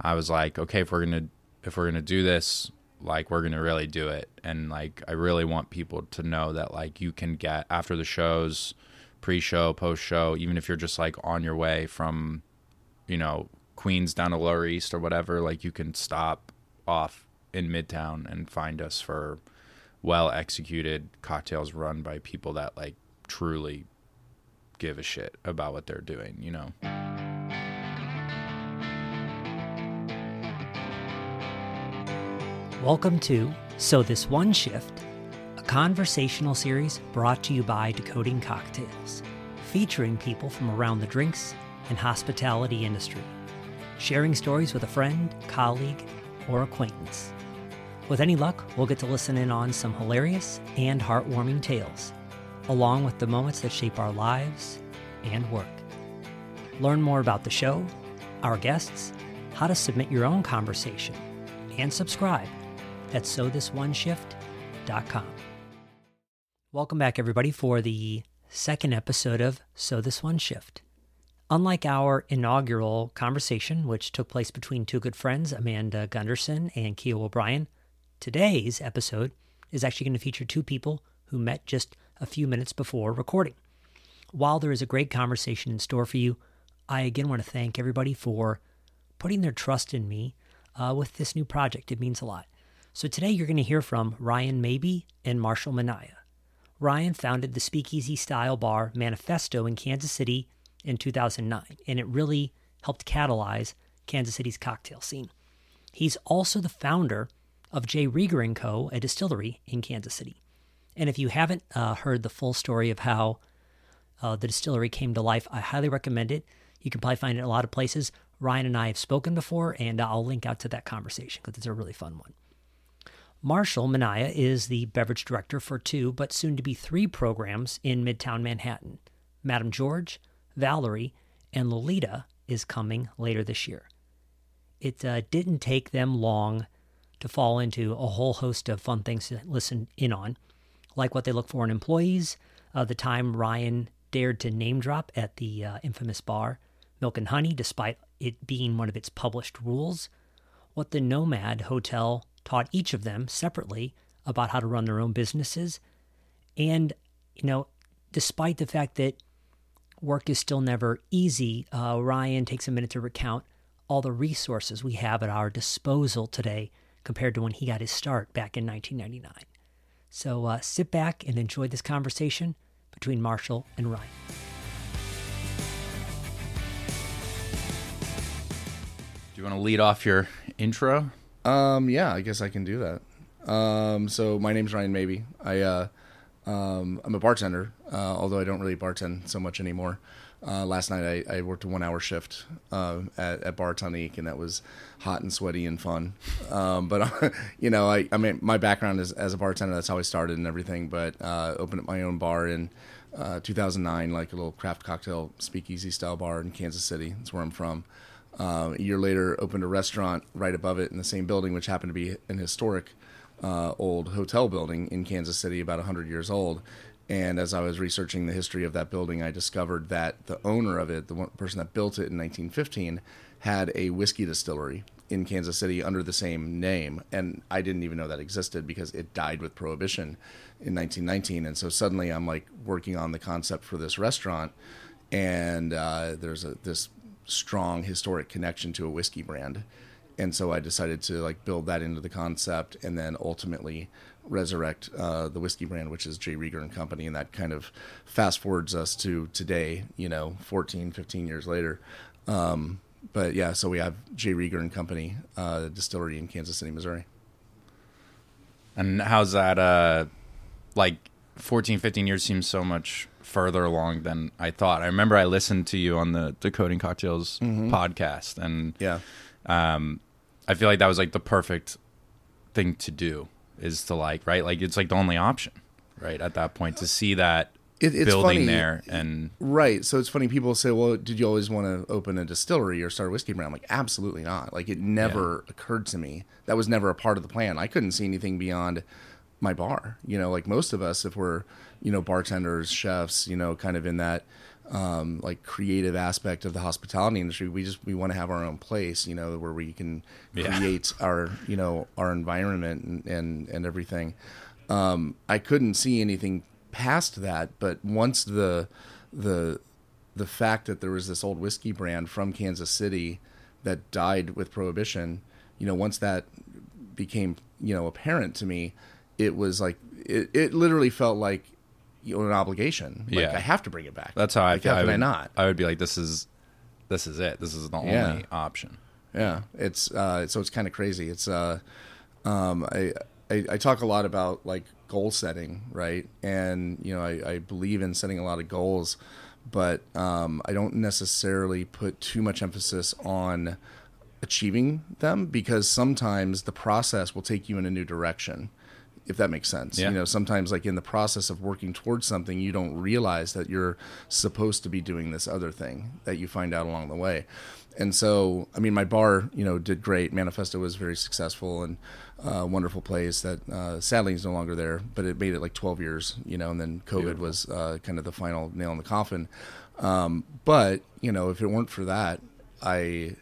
I was like, okay, if we're gonna if we're gonna do this, like we're gonna really do it, and like I really want people to know that like you can get after the shows, pre-show, post-show, even if you're just like on your way from, you know, Queens down to Lower East or whatever, like you can stop off in Midtown and find us for well executed cocktails run by people that like truly give a shit about what they're doing, you know. Welcome to So This One Shift, a conversational series brought to you by Decoding Cocktails, featuring people from around the drinks and hospitality industry, sharing stories with a friend, colleague, or acquaintance. With any luck, we'll get to listen in on some hilarious and heartwarming tales, along with the moments that shape our lives and work. Learn more about the show, our guests, how to submit your own conversation, and subscribe at sothisOneShift.com. Welcome back, everybody, for the second episode of So This One Shift. Unlike our inaugural conversation, which took place between two good friends, Amanda Gunderson and Keo O'Brien, today's episode is actually going to feature two people who met just a few minutes before recording. While there is a great conversation in store for you, I again want to thank everybody for putting their trust in me uh, with this new project. It means a lot. So today you're going to hear from Ryan Maybee and Marshall Minaya. Ryan founded the speakeasy style bar Manifesto in Kansas City in 2009, and it really helped catalyze Kansas City's cocktail scene. He's also the founder of J. Rieger & Co., a distillery in Kansas City. And if you haven't uh, heard the full story of how uh, the distillery came to life, I highly recommend it. You can probably find it in a lot of places. Ryan and I have spoken before, and I'll link out to that conversation because it's a really fun one. Marshall Minaya is the beverage director for two, but soon to be three programs in Midtown Manhattan. Madame George, Valerie, and Lolita is coming later this year. It uh, didn't take them long to fall into a whole host of fun things to listen in on, like what they look for in employees, uh, the time Ryan dared to name drop at the uh, infamous bar, Milk and Honey, despite it being one of its published rules, what the Nomad Hotel taught each of them separately about how to run their own businesses. And, you know, despite the fact that work is still never easy, uh, Ryan takes a minute to recount all the resources we have at our disposal today compared to when he got his start back in 1999. So uh, sit back and enjoy this conversation between Marshall and Ryan. Do you want to lead off your intro? Um, yeah, I guess I can do that. Um, so my name's Ryan Maybee. I uh, um, I'm a bartender, uh, although I don't really bartend so much anymore. Uh, last night I, I, worked a one hour shift uh, at, at Bar Tonique, and that was hot and sweaty and fun. Um, but you know, I, I mean, my background is as a bartender. That's how I started and everything. But uh, opened up my own bar in uh, 2009, like a little craft cocktail speakeasy style bar in Kansas City. That's where I'm from. Uh, a year later, opened a restaurant right above it in the same building, which happened to be an historic uh, old hotel building in Kansas City, about 100 years old. And as I was researching the history of that building, I discovered that the owner of it, the one person that built it in 1915, had a whiskey distillery in Kansas City under the same name. And I didn't even know that existed because it died with Prohibition in 1919. And so suddenly I'm like working on the concept for this restaurant. And uh, there's a, this strong historic connection to a whiskey brand and so I decided to like build that into the concept, and then ultimately resurrect uh, the whiskey brand, which is J. Rieger and Company, and that kind of fast forwards us to today. You know, 14, 15 years later. Um, but yeah, so we have J. Rieger and Company uh, distillery in Kansas City, Missouri. And how's that? Uh, like 14, 15 years seems so much further along than I thought. I remember I listened to you on the Decoding Cocktails mm-hmm. podcast, and yeah, um, I feel like that was like the perfect thing to do is to like right like it's like the only option right at that point to see that it, building funny. there and right so it's funny people say well did you always want to open a distillery or start a whiskey brand I'm like absolutely not like it never yeah. occurred to me that was never a part of the plan i couldn't see anything beyond my bar you know like most of us if we're you know bartenders chefs you know kind of in that um, like creative aspect of the hospitality industry. We just we want to have our own place, you know, where we can Yeah. create our you know our environment and and, and everything. Um, I couldn't see anything past that, but once the the the fact that there was this old whiskey brand from Kansas City that died with prohibition, you know, once that became you know apparent to me, it was like it, it literally felt like you know, an obligation. Like Yeah. I have to bring it back. That's how I like, feel. How I can would, I not? I would be like, this is, this is it. This is the Yeah. only option. Yeah, it's uh, so it's kind of crazy. It's uh, um, I, I I talk a lot about like goal setting, right? And you know, I, I believe in setting a lot of goals, but um, I don't necessarily put too much emphasis on achieving them because sometimes the process will take you in a new direction if that makes sense. Yeah. you know sometimes like in the process of working towards something you don't realize that you're supposed to be doing this other thing that you find out along the way. And so i mean my bar you know did great. Manifesto was very successful and uh, wonderful place that uh, sadly is no longer there but it made it like 12 years you know and then covid Beautiful. was uh, kind of the final nail in the coffin. Um, but you know if it weren't for that i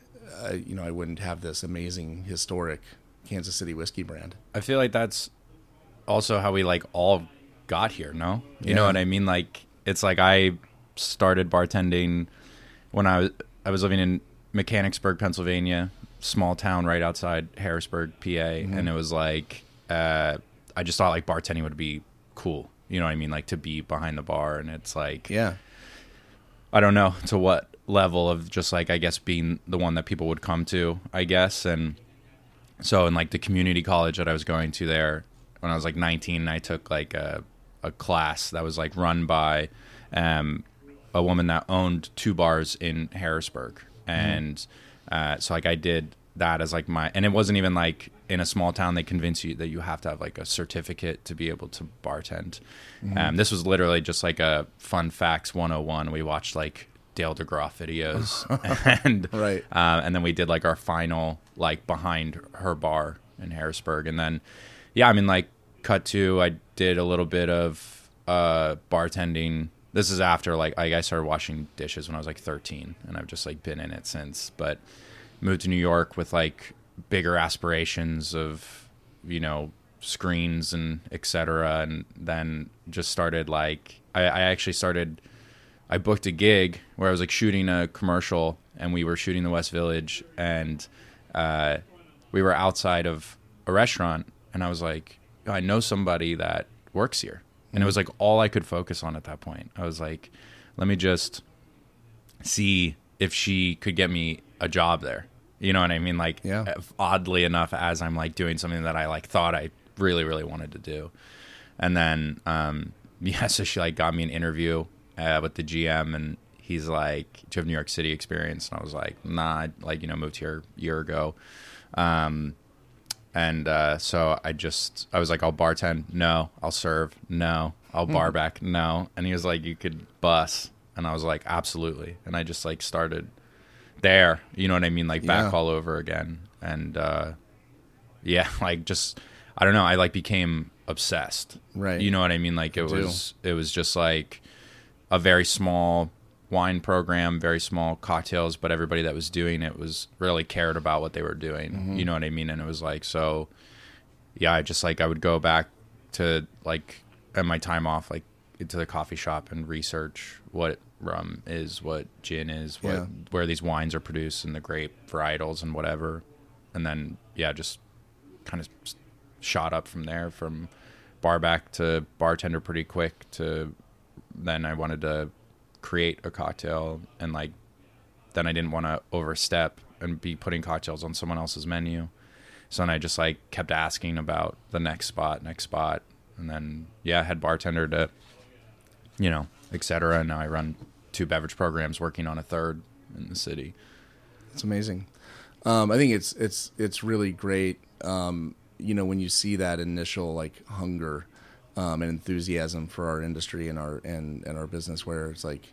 uh, you know i wouldn't have this amazing historic kansas city whiskey brand. I feel like that's also how we like all got here. No, you know what I mean. Like it's like I started bartending when I was I was living in Mechanicsburg, Pennsylvania, small town right outside Harrisburg, PA, Mm-hmm. and it was like uh, I just thought like bartending would be cool. You know what I mean? Like to be behind the bar, and it's like yeah I don't know to what level of just like I guess being the one that people would come to, I guess. And so in like the community college that I was going to there when I was like 19, I took like a a class that was like run by um, a woman that owned two bars in Harrisburg, and uh, so like I did that as like my and it wasn't even like in a small town they convince you that you have to have like a certificate to be able to bartend. Um, this was literally just like a fun facts 101. We watched like Dale DeGroff videos and Right. uh, and then we did like our final like behind her bar in Harrisburg, and then yeah, I mean like cut to I did a little bit of uh, bartending. This is after like I started washing dishes when I was like 13, and I've just like been in it since. But moved to New York with like bigger aspirations of you know screens and etc. And then just started like I, I actually started. I booked a gig where I was like shooting a commercial, and we were shooting the West Village, and uh, we were outside of a restaurant, and I was like, I know somebody that works here, and it was like all I could focus on at that point. I was like, let me just see if she could get me a job there. You know what I mean? Like, Yeah. if- oddly enough, as I'm like doing something that I like thought I really, really wanted to do, and then um, yeah, so she like got me an interview uh, with the GM, and he's like, "Do you have New York City experience?" And I was like, "Nah, I, like you know, moved here a year ago." Um, and uh, so I just I was like, "I'll bartend." No, I'll serve. No, I'll bar back. No, and he was like, "You could bus," and I was like, "Absolutely." And I just like started there. You know what I mean? Like back Yeah. all over again, and uh, yeah, like just I don't know. I like became obsessed. Right. You know what I mean? Like it do. was it was just like a very small wine program, very small cocktails, but everybody that was doing it was really cared about what they were doing. Mm-hmm. You know what I mean? And it was like so yeah, I just like I would go back to like at my time off like into the coffee shop and research what rum is, what gin is, what Yeah. where these wines are produced and the grape varietals and whatever. And then yeah, just kind of shot up from there from bar back to bartender pretty quick to then I wanted to create a cocktail and like then I didn't want to overstep and be putting cocktails on someone else's menu. So then I just like kept asking about the next spot, next spot, and then yeah, I had bartender to you know, etc. And now I run two beverage programs, working on a third in the city. It's amazing. Um, I think it's it's it's really great. Um, you know, when you see that initial like hunger um, and enthusiasm for our industry and our and, and our business, where it's like,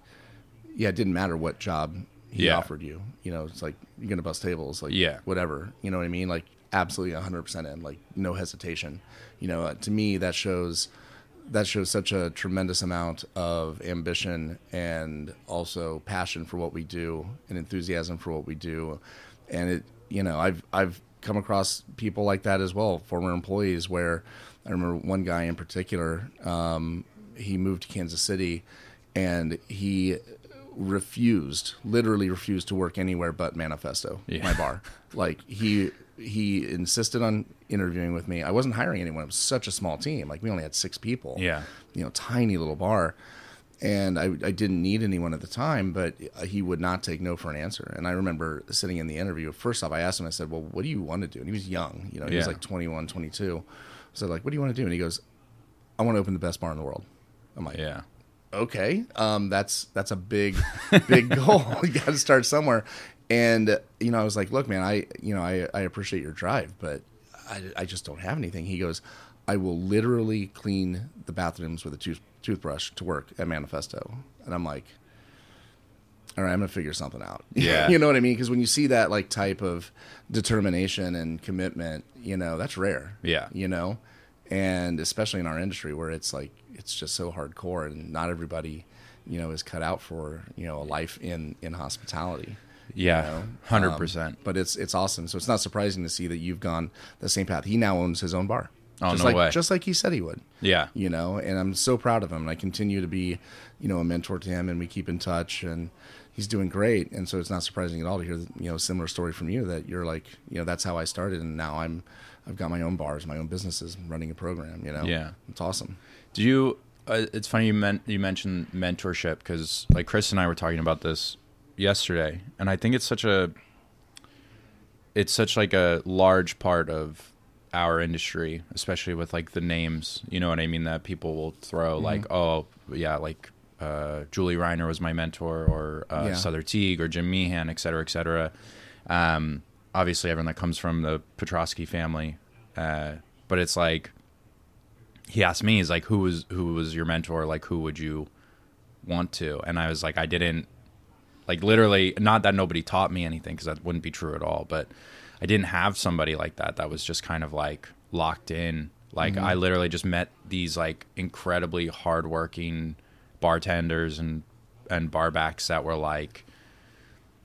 yeah, it didn't matter what job he Yeah. offered you. You know, it's like you're gonna bust tables, like Yeah. whatever. You know what I mean? Like absolutely 100 percent in, like no hesitation. You know, uh, to me that shows that shows such a tremendous amount of ambition and also passion for what we do and enthusiasm for what we do. And it, you know, I've I've come across people like that as well, former employees. Where I remember one guy in particular, um, he moved to Kansas City, and he refused, literally refused to work anywhere but Manifesto, Yeah. my bar. Like he he insisted on interviewing with me. I wasn't hiring anyone. It was such a small team. Like we only had six people. Yeah. You know, tiny little bar. And I, I didn't need anyone at the time, but he would not take no for an answer. And I remember sitting in the interview. First off, I asked him, I said, Well, what do you want to do? And he was young, you know, he was like 21, 22. So, like, what do you want to do? And he goes, I want to open the best bar in the world. I'm like, Yeah. okay um that's that's a big big goal you got to start somewhere and you know i was like look man i you know i i appreciate your drive but i i just don't have anything he goes i will literally clean the bathrooms with a tooth, toothbrush to work at manifesto and i'm like all right i'm gonna figure something out Yeah. you know what i mean because when you see that like type of determination and commitment you know that's rare Yeah. you know and especially in our industry where it's like it's just so hardcore and not everybody you know is cut out for you know a life in in hospitality Yeah. know, Hundred um, percent. but it's it's awesome so it's not surprising to see that you've gone the same path he now owns his own bar Oh, just no like way. just like he said he would Yeah. you know and i'm so proud of him and i continue to be you know a mentor to him and we keep in touch and he's doing great and so it's not surprising at all to hear you know similar story from you that you're like you know that's how i started and now i'm i've got my own bars my own businesses running a program you know Yeah. it's awesome Do you? Uh, it's funny you meant you mentioned mentorship because like Chris and I were talking about this yesterday, and I think it's such a it's such like a large part of our industry, especially with like the names. You know what I mean? That people will throw like, oh yeah, like uh, Julie Reiner was my mentor, or uh, Yeah. Sother Teague, or Jim Meehan, et cetera, et cetera. Um, obviously, everyone that comes from the Petraske family, uh, but it's like he asked me, he's like, who was who was your mentor? Like, who would you want to? And I was like, I didn't like literally not that nobody taught me anything because that wouldn't be true at all, but I didn't have somebody like that that was just kind of like locked in. Like I literally just met these like incredibly hardworking bartenders and and barbacks that were like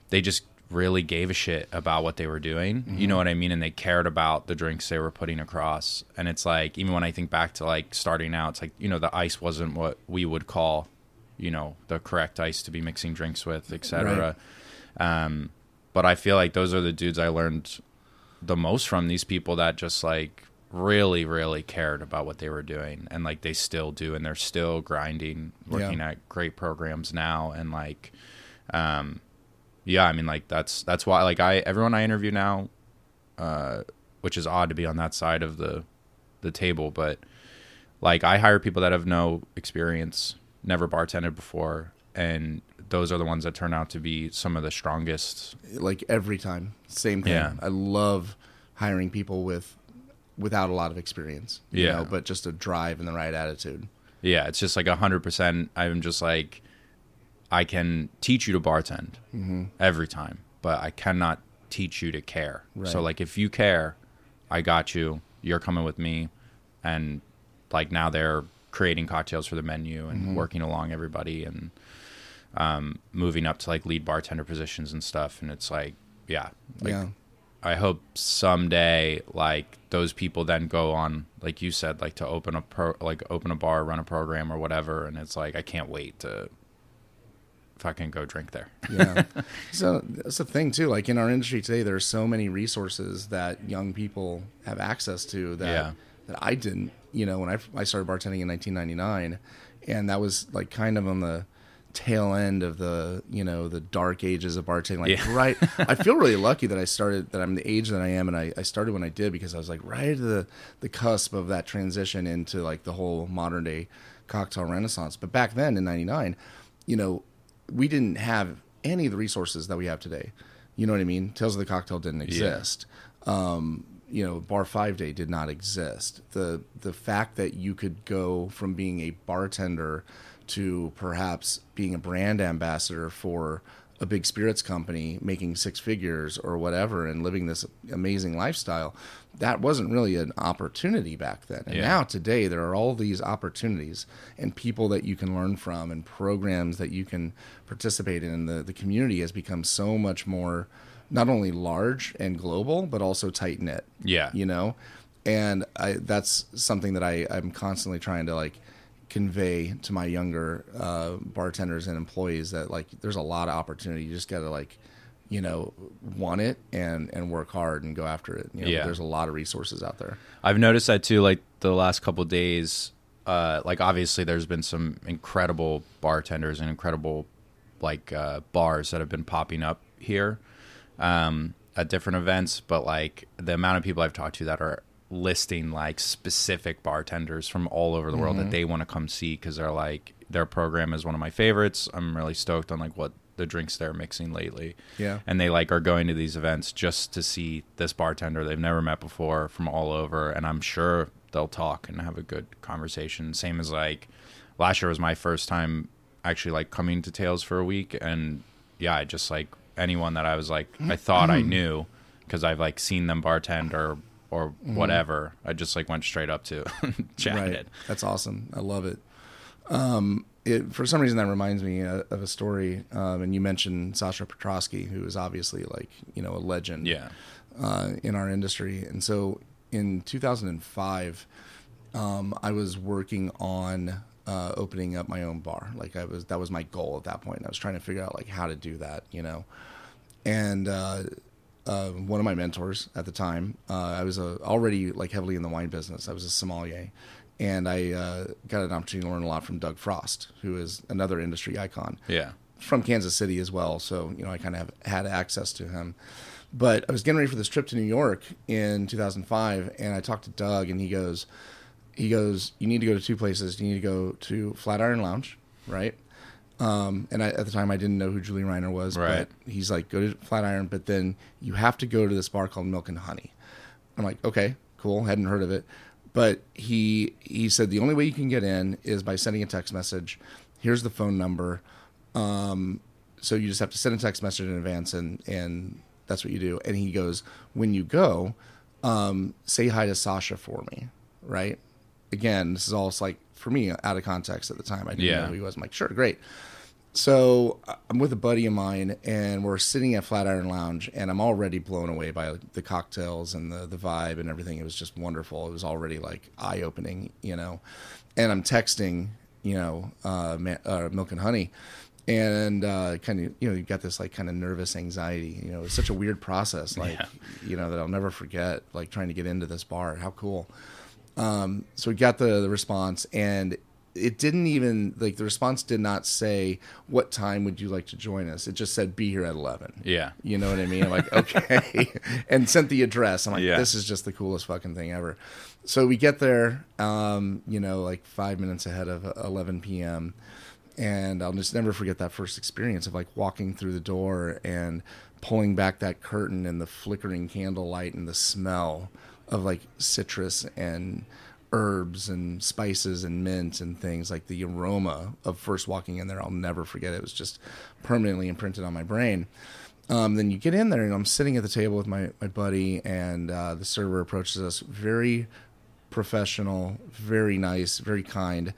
they just really gave a shit about what they were doing. You know what I mean? And they cared about the drinks they were putting across. And it's like even when I think back to like starting out, it's like, you know, the ice wasn't what we would call, you know, the correct ice to be mixing drinks with, etc. Um but I feel like those are the dudes I learned the most from these people that just like really really cared about what they were doing and like they still do and they're still grinding working Yeah. at great programs now and like um yeah i mean like that's that's why like i everyone i interview now uh which is odd to be on that side of the the table but like i hire people that have no experience never bartended before and those are the ones that turn out to be some of the strongest like every time same thing Yeah. i love hiring people with without a lot of experience you Yeah. know, but just a drive and the right attitude Yeah, it's just like a hundred percent. I'm just like, I can teach you to bartend Mm-hmm. every time, but I cannot teach you to care. So like, if you care, I got you. You're coming with me, and like now they're creating cocktails for the menu and Mm-hmm. working along everybody and um, moving up to like lead bartender positions and stuff. And it's like, yeah, like yeah I hope someday like those people then go on like you said like to open a pro like open a bar, run a program or whatever and it's like I can't wait to fucking go drink there. yeah so that's the thing too like in our industry today there are so many resources that young people have access to that Yeah. that i didn't you know when I, I started bartending in 1999 and that was like kind of on the tail end of the you know the dark ages of bartending like Yeah. right i feel really lucky that i started that i'm the age that i am and I, I started when i did because i was like right at the the cusp of that transition into like the whole modern day cocktail renaissance but back then in 99 you know we didn't have any of the resources that we have today. You know what I mean? Tales of the Cocktail didn't exist. Um, you know, Bar Five Day did not exist. The the fact that you could go from being a bartender to perhaps being a brand ambassador for a big spirits company making six figures or whatever and living this amazing lifestyle that wasn't really an opportunity back then and Yeah. now today there are all these opportunities and people that you can learn from and programs that you can participate in and the, the community has become so much more not only large and global but also tight knit Yeah. you know and I, that's something that I, i'm constantly trying to like convey to my younger uh, bartenders and employees that like there's a lot of opportunity you just gotta like you know want it and and work hard and go after it you know, Yeah. there's a lot of resources out there I've noticed that too. Like the last couple of days, uh, like obviously there's been some incredible bartenders and incredible like uh, bars that have been popping up here um, at different events. But like the amount of people I've talked to that are listing like specific bartenders from all over the world that mm-hmm. they want to come see because they're like their program is one of my favorites. I'm really stoked on like what the drinks they're mixing lately. Yeah. And they like are going to these events just to see this bartender they've never met before from all over and i'm sure they'll talk and have a good conversation. Same as like last year was my first time actually like coming to tales for a week and yeah i just like anyone that i was like i thought i knew because i've like seen them bartend or or whatever i just like went straight up to chatted right that's awesome i love it um it, for some reason that reminds me uh, of a story um, and you mentioned sasha petraske who is obviously like you know a legend yeah uh, in our industry. And so in 2005, um, I was working on uh, opening up my own bar. Like I was, that was my goal at that point. I was trying to figure out like how to do that, you know. And uh, uh, one of my mentors at the time, uh, I was uh, already like heavily in the wine business. I was a sommelier, and I uh, got an opportunity to learn a lot from Doug Frost, who is another industry icon yeah from Kansas City as well. So, you know, I kind of have had access to him. But I was getting ready for this trip to New York in 2005, and I talked to Doug, and he goes, he goes, you need to go to two places. You need to go to Flatiron Lounge, right? Um, and I, at the time, I didn't know who Julie Reiner was, Right. but he's like, go to Flatiron, but then you have to go to this bar called Milk and Honey. I'm like, okay, cool, hadn't heard of it, but he he said the only way you can get in is by sending a text message. Here's the phone number. Um, so you just have to send a text message in advance, and and that's what you do. And he goes, when you go, um, say hi to Sasha for me, right? Again, this is all like for me out of context at the time. I didn't Yeah. know who he was. I'm like, sure, great. So uh, I'm with a buddy of mine, and we're sitting at Flatiron Lounge, and I'm already blown away by the cocktails and the the vibe and everything. It was just wonderful. It was already like eye opening, you know. And I'm texting, you know, uh, ma- uh, Milk and Honey, and uh, kind of, you know, you got this like kind of nervous anxiety. You know, it's such a weird process, like Yeah. you know, that I'll never forget. Like trying to get into this bar. How cool. Um, so we got the, the response and it didn't even like the response did not say what time would you like to join us? It just said be here at 11 yeah. You know what i mean? I'm like okay. And sent the address. I'm like Yeah. this is just the coolest fucking thing ever. So we get there um, you know like five minutes ahead of 11 p.m and i'll just never forget that first experience of like walking through the door and pulling back that curtain and the flickering candlelight and the smell of like citrus and herbs and spices and mint and things like the aroma of first walking in there i'll never forget it. Was just permanently imprinted on my brain. Um, then you get in there and i'm sitting at the table with my, my buddy and uh, the server approaches us. Very professional very nice very kind.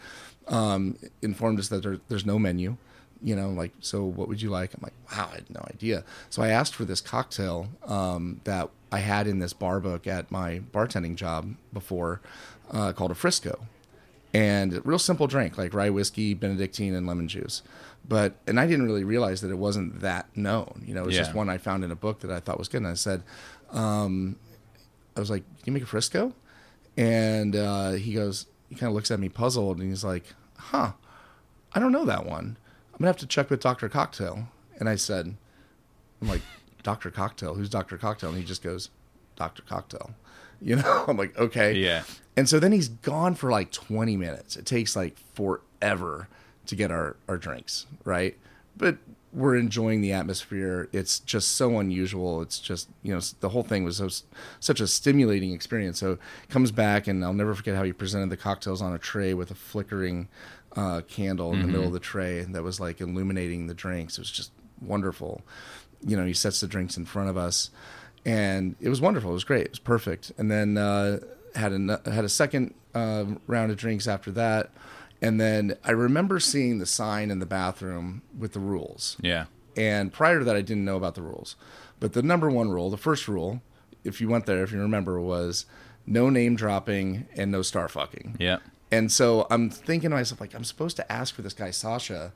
Um, informed us that there, there's no menu you know like so what would you like? I'm like wow i had no idea. So i asked for this cocktail um, that i had in this bar book at my bartending job before uh, called a frisco. And a real simple drink like rye whiskey benedictine and lemon juice. But and i didn't really realize that it wasn't that known. You know it was just one i found in a book that i thought was good. And i said um, i was like can you make a frisco? And uh, he goes he kind of looks at me puzzled and he's like huh i don't know that one i'm gonna have to check with dr cocktail and i said i'm like dr cocktail who's dr cocktail and he just goes dr cocktail you know i'm like okay yeah and so then he's gone for like 20 minutes. It takes like forever to get our, our drinks, right? But we're enjoying the atmosphere. It's just so unusual. It's just, you know, the whole thing was so, such a stimulating experience. So comes back, and I'll never forget how he presented the cocktails on a tray with a flickering uh, candle in the middle of the tray that was like illuminating the drinks. It was just wonderful. You know, he sets the drinks in front of us, and it was wonderful. It was great. It was perfect. And then uh, had a had a second uh, round of drinks after that, and then I remember seeing the sign in the bathroom with the rules. Yeah. And prior to that, I didn't know about the rules. But the number one rule, the first rule, if you went there, if you remember, was no name dropping and no star fucking. Yeah. And so I'm thinking to myself, like, I'm supposed to ask for this guy Sasha,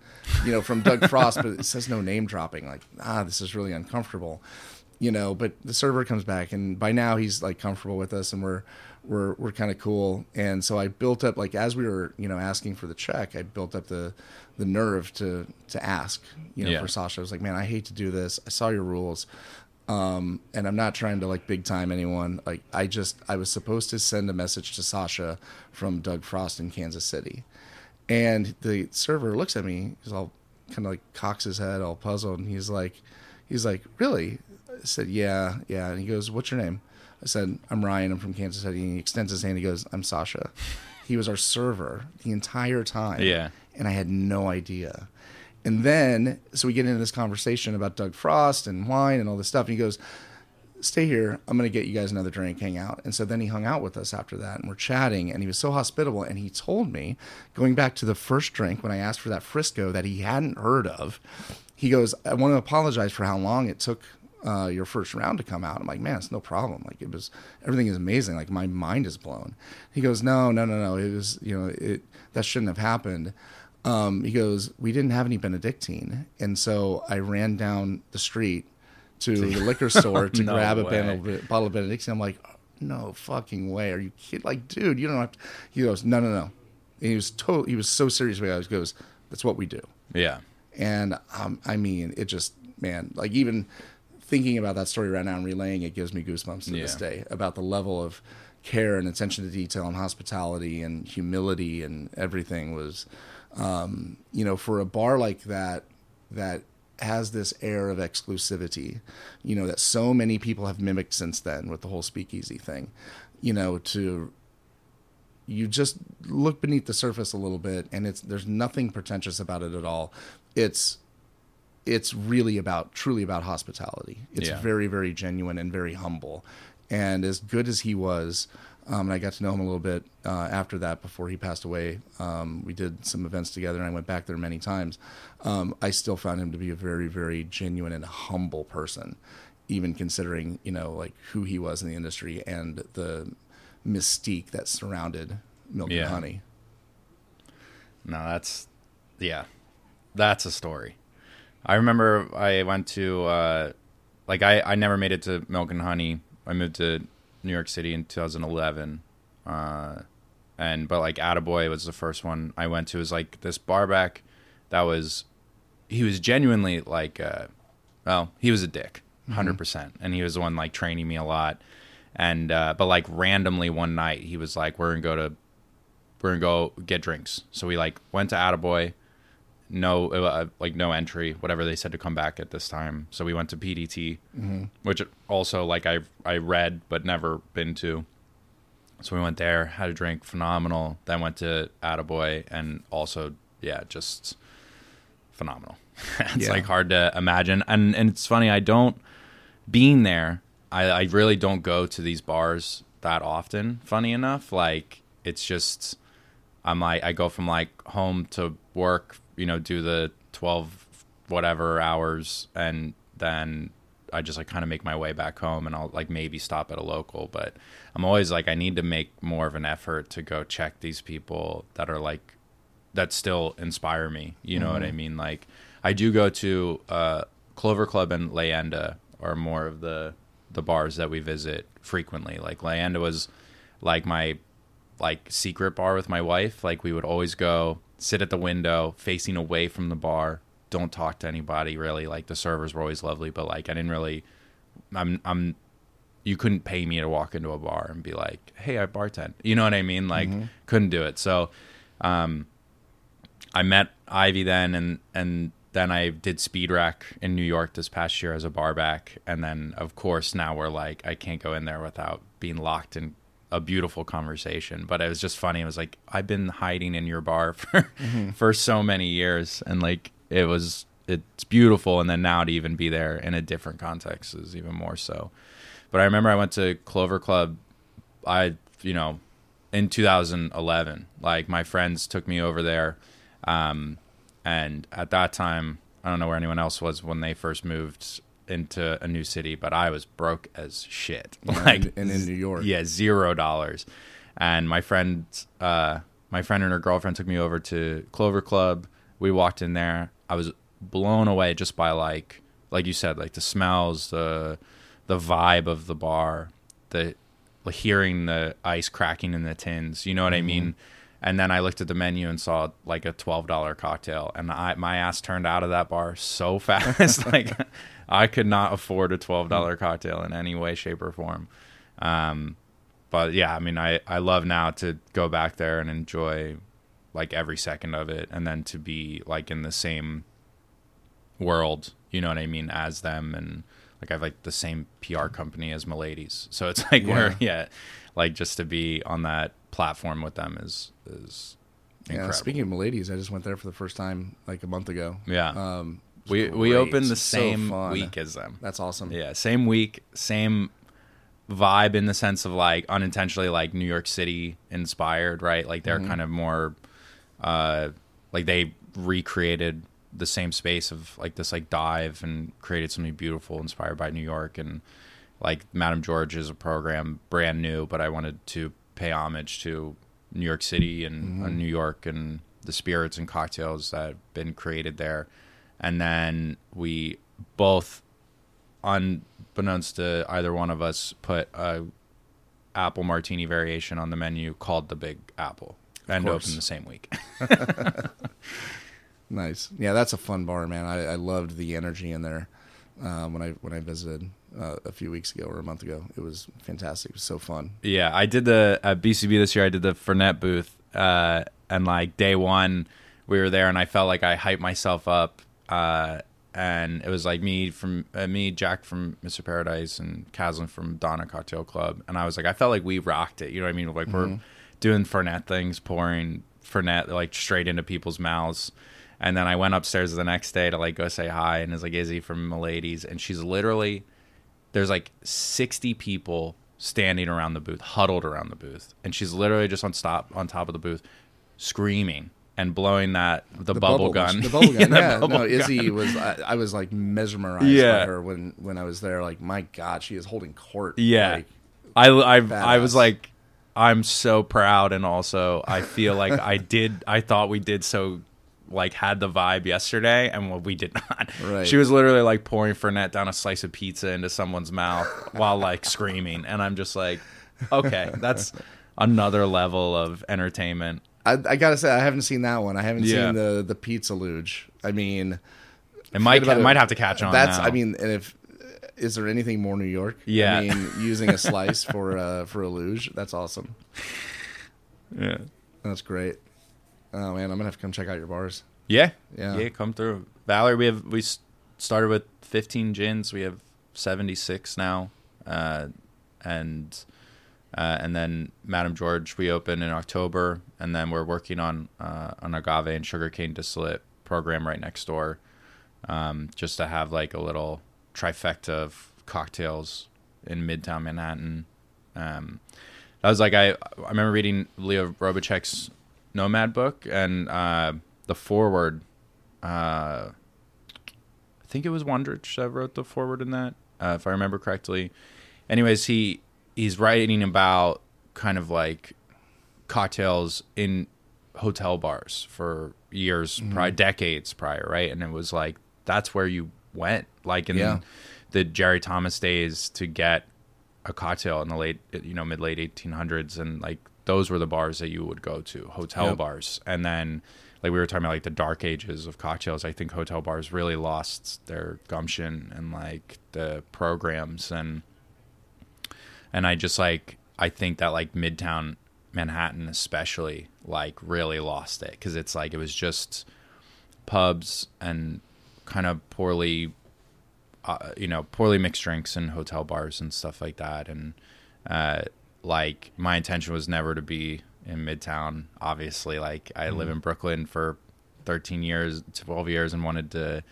you know, from Doug Frost, but it says no name dropping. Like, ah, this is really uncomfortable, you know. But the server comes back, and by now he's like comfortable with us, and we're we're we're kind of cool. And so I built up, like, as we were, you know, asking for the check, I built up the the nerve to to ask, you know, Yeah. for Sasha. I was like, man, I hate to do this. I saw your rules. Um, and I'm not trying to like big time anyone. Like I just I was supposed to send a message to Sasha from Doug Frost in Kansas City, and the server looks at me. He's all kind of like cocks his head, all puzzled, and he's like, he's like, really? I said, yeah, yeah. And he goes, what's your name? I said, I'm Ryan. I'm from Kansas City. And he extends his hand. He goes, I'm Sasha. He was our server the entire time. Yeah. And I had no idea. And then, so we get into this conversation about Doug Frost and wine and all this stuff. And he goes, Stay here. I'm going to get you guys another drink, hang out. And so then he hung out with us after that and we're chatting. And he was so hospitable. And he told me, going back to the first drink when I asked for that Frisco that he hadn't heard of, he goes, I want to apologize for how long it took uh, your first round to come out. I'm like, man, it's no problem. Like it was, everything is amazing. Like my mind is blown. He goes, no, no, no, no. It was, you know, it that shouldn't have happened. Um, he goes, we didn't have any Benedictine, and so I ran down the street to the liquor store to No grab a way. bottle of Benedictine. I'm like, no fucking way. Are you kidding? Like, dude, you don't have to. He goes, no, no, no. And he was total. He was so serious about it. He goes, that's what we do. Yeah. And um, I mean, it just, man, like even thinking about that story right now and relaying it gives me goosebumps to this day about the level of care and attention to detail and hospitality and humility and everything was, um, you know, for a bar like that, that has this air of exclusivity, you know, that so many people have mimicked since then with the whole speakeasy thing, you know, to you just look beneath the surface a little bit and it's there's nothing pretentious about it at all. It's it's really about truly about hospitality. It's Yeah. very very genuine and very humble. And as good as he was um, and I got to know him a little bit uh, after that before he passed away. Um, we did some events together, and I went back there many times. Um, I still found him to be a very, very genuine and humble person, even considering you know like who he was in the industry and the mystique that surrounded Milk Yeah. and Honey. No, that's yeah, that's a story. I remember I went to uh, like I I never made it to Milk and Honey. I moved to New York City in 2011, uh, and but like Attaboy was the first one I went to. It was like this barback that was he was genuinely like uh, well he was a dick, 100 percent, and he was the one like training me a lot. And uh, but like randomly one night he was like, "We're gonna go to we're gonna go get drinks. So we like went to Attaboy, no uh, like no entry, whatever they said to come back at this time. So we went to PDT, which also like I I read but never been to. So we went there, had a drink, phenomenal. Then went to Attaboy and also yeah, just phenomenal. it's Yeah. like hard to imagine, and and it's funny. I don't being there. I, I really don't go to these bars that often. Funny enough, like it's just I'm like I go from like home to work, you know, do the twelve whatever hours, and then I just like kind of make my way back home, and I'll like maybe stop at a local. But I'm always like I need to make more of an effort to go check these people that are like that still inspire me. You know what I mean? Like I do go to uh, Clover Club and Leyenda are more of the the bars that we visit frequently. Like Leyenda was like my like secret bar with my wife. Like we would always go sit at the window facing away from the bar. Don't talk to anybody really. Like the servers were always lovely, but like I didn't really I'm I'm you couldn't pay me to walk into a bar and be like, "Hey, I bartend." You know what I mean? Like couldn't do it. So um I met Ivy then, and and then I did Speed Rack in New York this past year as a barback, and then of course now we're like I can't go in there without being locked in a beautiful conversation. But it was just funny. It was like I've been hiding in your bar for for so many years, and like it was it's beautiful, and then now to even be there in a different context is even more so. But I remember I went to Clover Club. I you know in 2011, like my friends took me over there, um, and at that time I don't know where anyone else was when they first moved into a new city, but I was broke as shit. like and, and in New York. yeah, zero dollars. And my friend, uh, my friend and her girlfriend took me over to Clover Club. We walked in there. I was blown away just by like, like you said, like the smells, the the vibe of the bar, the like hearing the ice cracking in the tins. You know what I mean? And then I looked at the menu and saw like a twelve dollar cocktail, and I my ass turned out of that bar so fast. like I could not afford a twelve dollar cocktail in any way, shape, or form. Um, but yeah, I mean, I I love now to go back there and enjoy like every second of it, and then to be like in the same world, you know what I mean, as them, and like I've like the same PR company as Milady's, so it's like we're yeah, like just to be on that platform with them is is incredible. Yeah, speaking of Milady's, I just went there for the first time like a month ago. Yeah. Um, it was we we opened the same fun. week as them. That's awesome. Yeah, same week, same vibe in the sense of like unintentionally like New York City inspired, right? Like they're kind of more uh like they recreated the same space of like this like dive and created something beautiful inspired by New York and like Madame George is a program brand new, but I wanted to pay homage to New York City and uh, New York and the spirits and cocktails that have been created there. And then we both unbeknownst to either one of us, put a apple martini variation on the menu called the Big Apple, and course. opened the same week. Nice. Yeah, that's a fun bar, man. I, I loved the energy in there um, when I when I visited uh, a few weeks ago or a month ago. It was fantastic. It was so fun. yeah, I did the at BCB this year. I did the Fernet booth, uh, and like day one, we were there, and I felt like I hyped myself up. Uh, and it was like me from uh, me, Jack from Mr. Paradise, and Caslin from Donna Cocktail Club, and I was like, I felt like we rocked it. You know what I mean? Like we're doing Fernet things, pouring Fernet like straight into people's mouths. And then I went upstairs the next day to like go say hi, and it's like Izzy from Milady's, and she's literally there's like 60 people standing around the booth, huddled around the booth, and she's literally just on stop on top of the booth, screaming and blowing that the, bubble bubbles- gun. The bubble gun. the yeah. bubble no, Izzy gun. was. I, I was like mesmerized Yeah. by her when when I was there. Like, my God, she is holding court. Yeah, Like, I I I was like, I'm so proud, and also I feel like I did. I thought we did so. Like had the vibe yesterday, and well, we did not. Right. She was literally like pouring Fernet down a slice of pizza into someone's mouth while like screaming, and I'm just like, okay, that's another level of entertainment. I, I gotta say, I haven't seen that one. I haven't Yeah. seen the the pizza luge. I mean, It might about might have to catch on. That's. now. I mean, and if is there anything more New York? Yeah. I mean, using a slice for uh, for a luge. That's awesome. yeah, That's great. Oh man, I'm gonna have to come check out your bars. yeah, Yeah. yeah. Come through, Valerie. We have we started with 15 gins. We have 76 now, uh, and uh, and then Madame George we opened in October, and then we're working on uh, an agave and sugarcane distillate program right next door, um, just to have like a little trifecta of cocktails in Midtown Manhattan. Um, was like I I remember reading Leo Robitschek's Nomad book and uh, the forward. Uh, I think it was Wondrich that wrote the forward in that, uh, if I remember correctly. Anyways, he he's writing about kind of like cocktails in hotel bars for years, mm-hmm. probably decades prior, right? And it was like that's where you went, like in Yeah. the Jerry Thomas days, to get a cocktail in the late, you know, mid late 1800s, and like those were the bars that you would go to, hotel Yep. bars, and then like we were talking about like the dark ages of cocktails. I think hotel bars really lost their gumption and like the programs and and I just like I think that like Midtown Manhattan especially like really lost it. Because it's like it was just pubs and kind of poorly uh, you know poorly mixed drinks and hotel bars and stuff like that. And uh, like my intention was never to be in midtown obviously. Like i live in brooklyn for 13 years 12 years and wanted to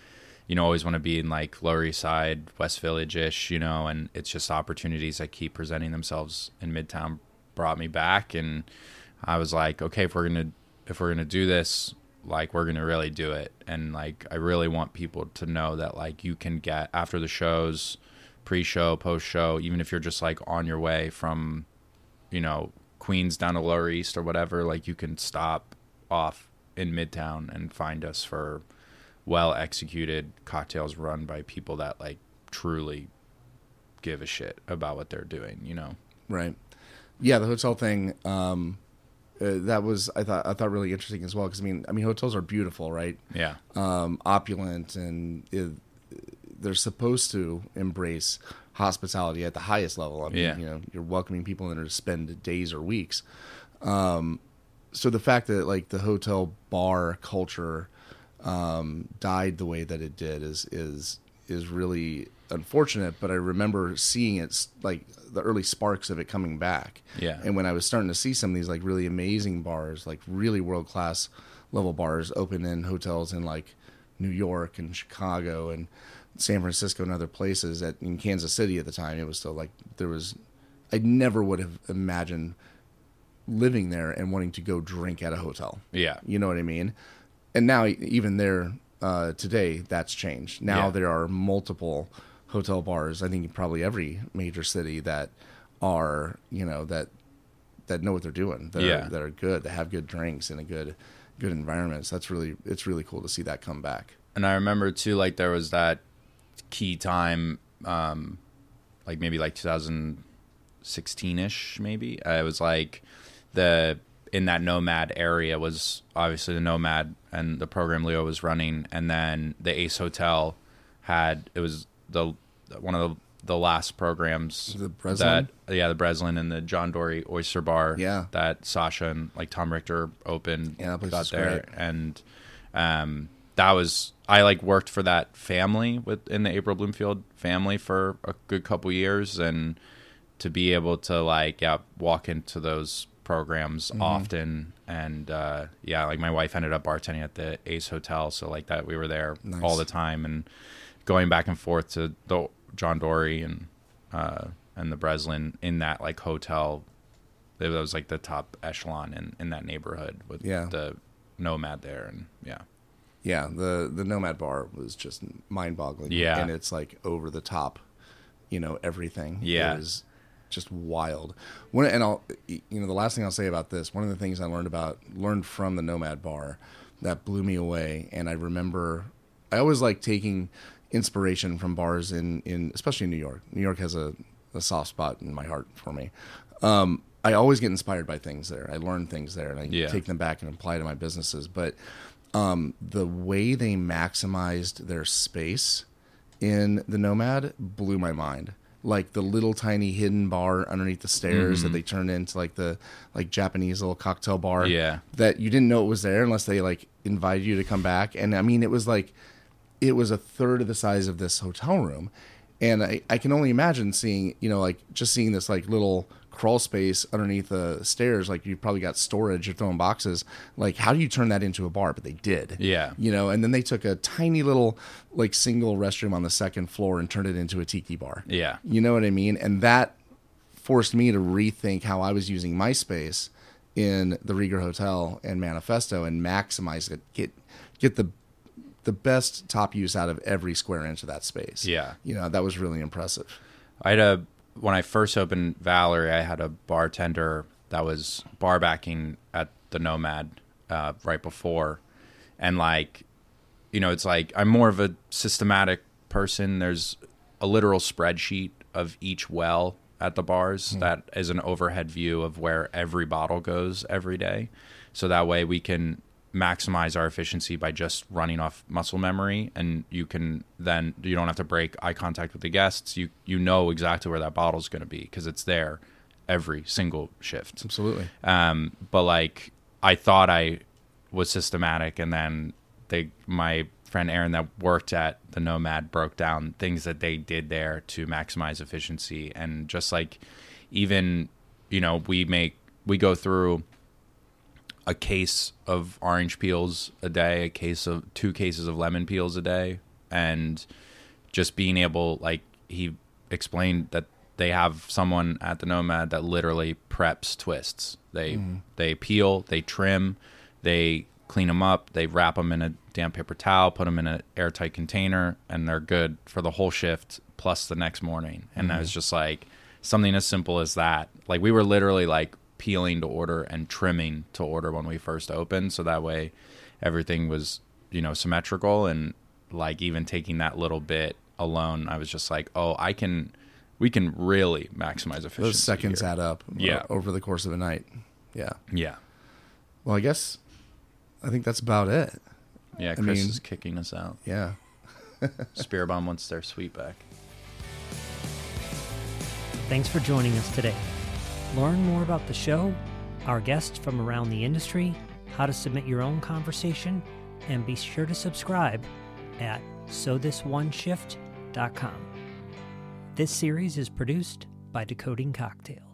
you know, always want to be in like Lower East Side, West Village ish, you know, and it's just opportunities that keep presenting themselves in Midtown brought me back. And I was like, okay, if we're going to, if we're going to do this, like we're going to really do it. And like, I really want people to know that like you can get after the shows, pre show, post show, even if you're just like on your way from, you know, Queens down to Lower East or whatever, like you can stop off in Midtown and find us for, well executed cocktails run by people that like truly give a shit about what they're doing, you know. Right. Yeah, the hotel thing um uh, that was I thought I thought really interesting as well because I mean I mean hotels are beautiful, right? Yeah. Um opulent and it, they're supposed to embrace hospitality at the highest level. I mean, Yeah. you know, you're welcoming people in there to spend days or weeks. Um so the fact that like the hotel bar culture um, died the way that it did is is is really unfortunate. But I remember seeing it like the early sparks of it coming back. Yeah. And when I was starting to see some of these like really amazing bars, like really world class level bars, open in hotels in like New York and Chicago and San Francisco and other places. At in Kansas City at the time, it was still like there was. I never would have imagined living there and wanting to go drink at a hotel. Yeah. You know what I mean? And now, even there uh, today, that's changed. Now Yeah. there are multiple hotel bars. I think probably every major city that are you know that that know what they're doing. That Yeah. are, that are good. That have good drinks and a good good environments. That's really it's really cool to see that come back. And I remember too, like there was that key time, um, like maybe like 2016 ish, maybe. I was like the in that Nomad area was obviously the Nomad and the program Leo was running, and then the Ace Hotel had it was the one of the the last programs The Breslin? that yeah the Breslin and the John Dory Oyster Bar Yeah. that Sasha and like Tom Richter opened Yeah, that place there great. and um that was I like worked for that family with in the April Bloomfield family for a good couple years and to be able to like yeah walk into those programs Mm-hmm. often and uh yeah like my wife ended up bartending at the Ace Hotel so like that we were there Nice. all the time and going back and forth to the John Dory and uh and the Breslin in that like hotel it was like the top echelon in in that neighborhood with Yeah. the nomad there and yeah Yeah, the the Nomad Bar was just mind boggling. Yeah. and it's like over the top, you know, everything. Yeah. was just wild. One and I'll you know the last thing I'll say about this. One of the things I learned about learned from the Nomad Bar that blew me away, and I remember I always like taking inspiration from bars in in especially in New York. New York has a a soft spot in my heart for me. Um, I always get inspired by things there. I learn things there, and I Yeah. take them back and apply to my businesses. But um, the way they maximized their space in the Nomad blew my mind. Like the little tiny hidden bar underneath the stairs Mm-hmm. that they turned into like the like Japanese little cocktail bar. Yeah. That you didn't know it was there unless they like invited you to come back. And I mean it was like it was a third of the size of this hotel room. And I, I can only imagine seeing, you know, like just seeing this like little crawl space underneath the stairs, like you've probably got storage, you're throwing boxes. Like, how do you turn that into a bar? But they did. Yeah. You know, and then they took a tiny little like single restroom on the second floor and turned it into a tiki bar. Yeah. You know what I mean? And that forced me to rethink how I was using my space in the Rieger Hotel and Manifesto and maximize it, get get the the best top use out of every square inch of that space. Yeah. You know, that was really impressive. I had a when I first opened Valerie, I had a bartender that was bar backing at the Nomad uh, right before, and like, you know, it's like I'm more of a systematic person. There's a literal spreadsheet of each well at the bars that is an overhead view of where every bottle goes every day, so that way we can maximize our efficiency by just running off muscle memory and you can then you don't have to break eye contact with the guests. You you know exactly where that bottle is going to be because it's there every single shift. Absolutely. um but like i thought i was systematic and then they my friend aaron that worked at the nomad broke down things that they did there to maximize efficiency. And just like even you know we make we go through a case of orange peels a day, a case of two cases of lemon peels a day, and just being able like he explained that they have someone at the nomad that literally preps twists. They Mm. they peel they trim they clean them up they wrap them in a damp paper towel put them in an airtight container and they're good for the whole shift plus the next morning. And I was just like something as simple as that. Like we were literally like peeling to order and trimming to order when we first opened so that way everything was you know symmetrical and like even taking that little bit alone i was just like oh i can we can really maximize efficiency Those seconds here. add up. Yeah. over the course of a night. Yeah. yeah Well, I guess I think that's about it. yeah I chris mean- is kicking us out Yeah. spear bomb wants their suite back Thanks for joining us today. Learn more about the show, our guests from around the industry, how to submit your own conversation, and be sure to subscribe at sothisoneshift.com. This series is produced by Decoding Cocktails.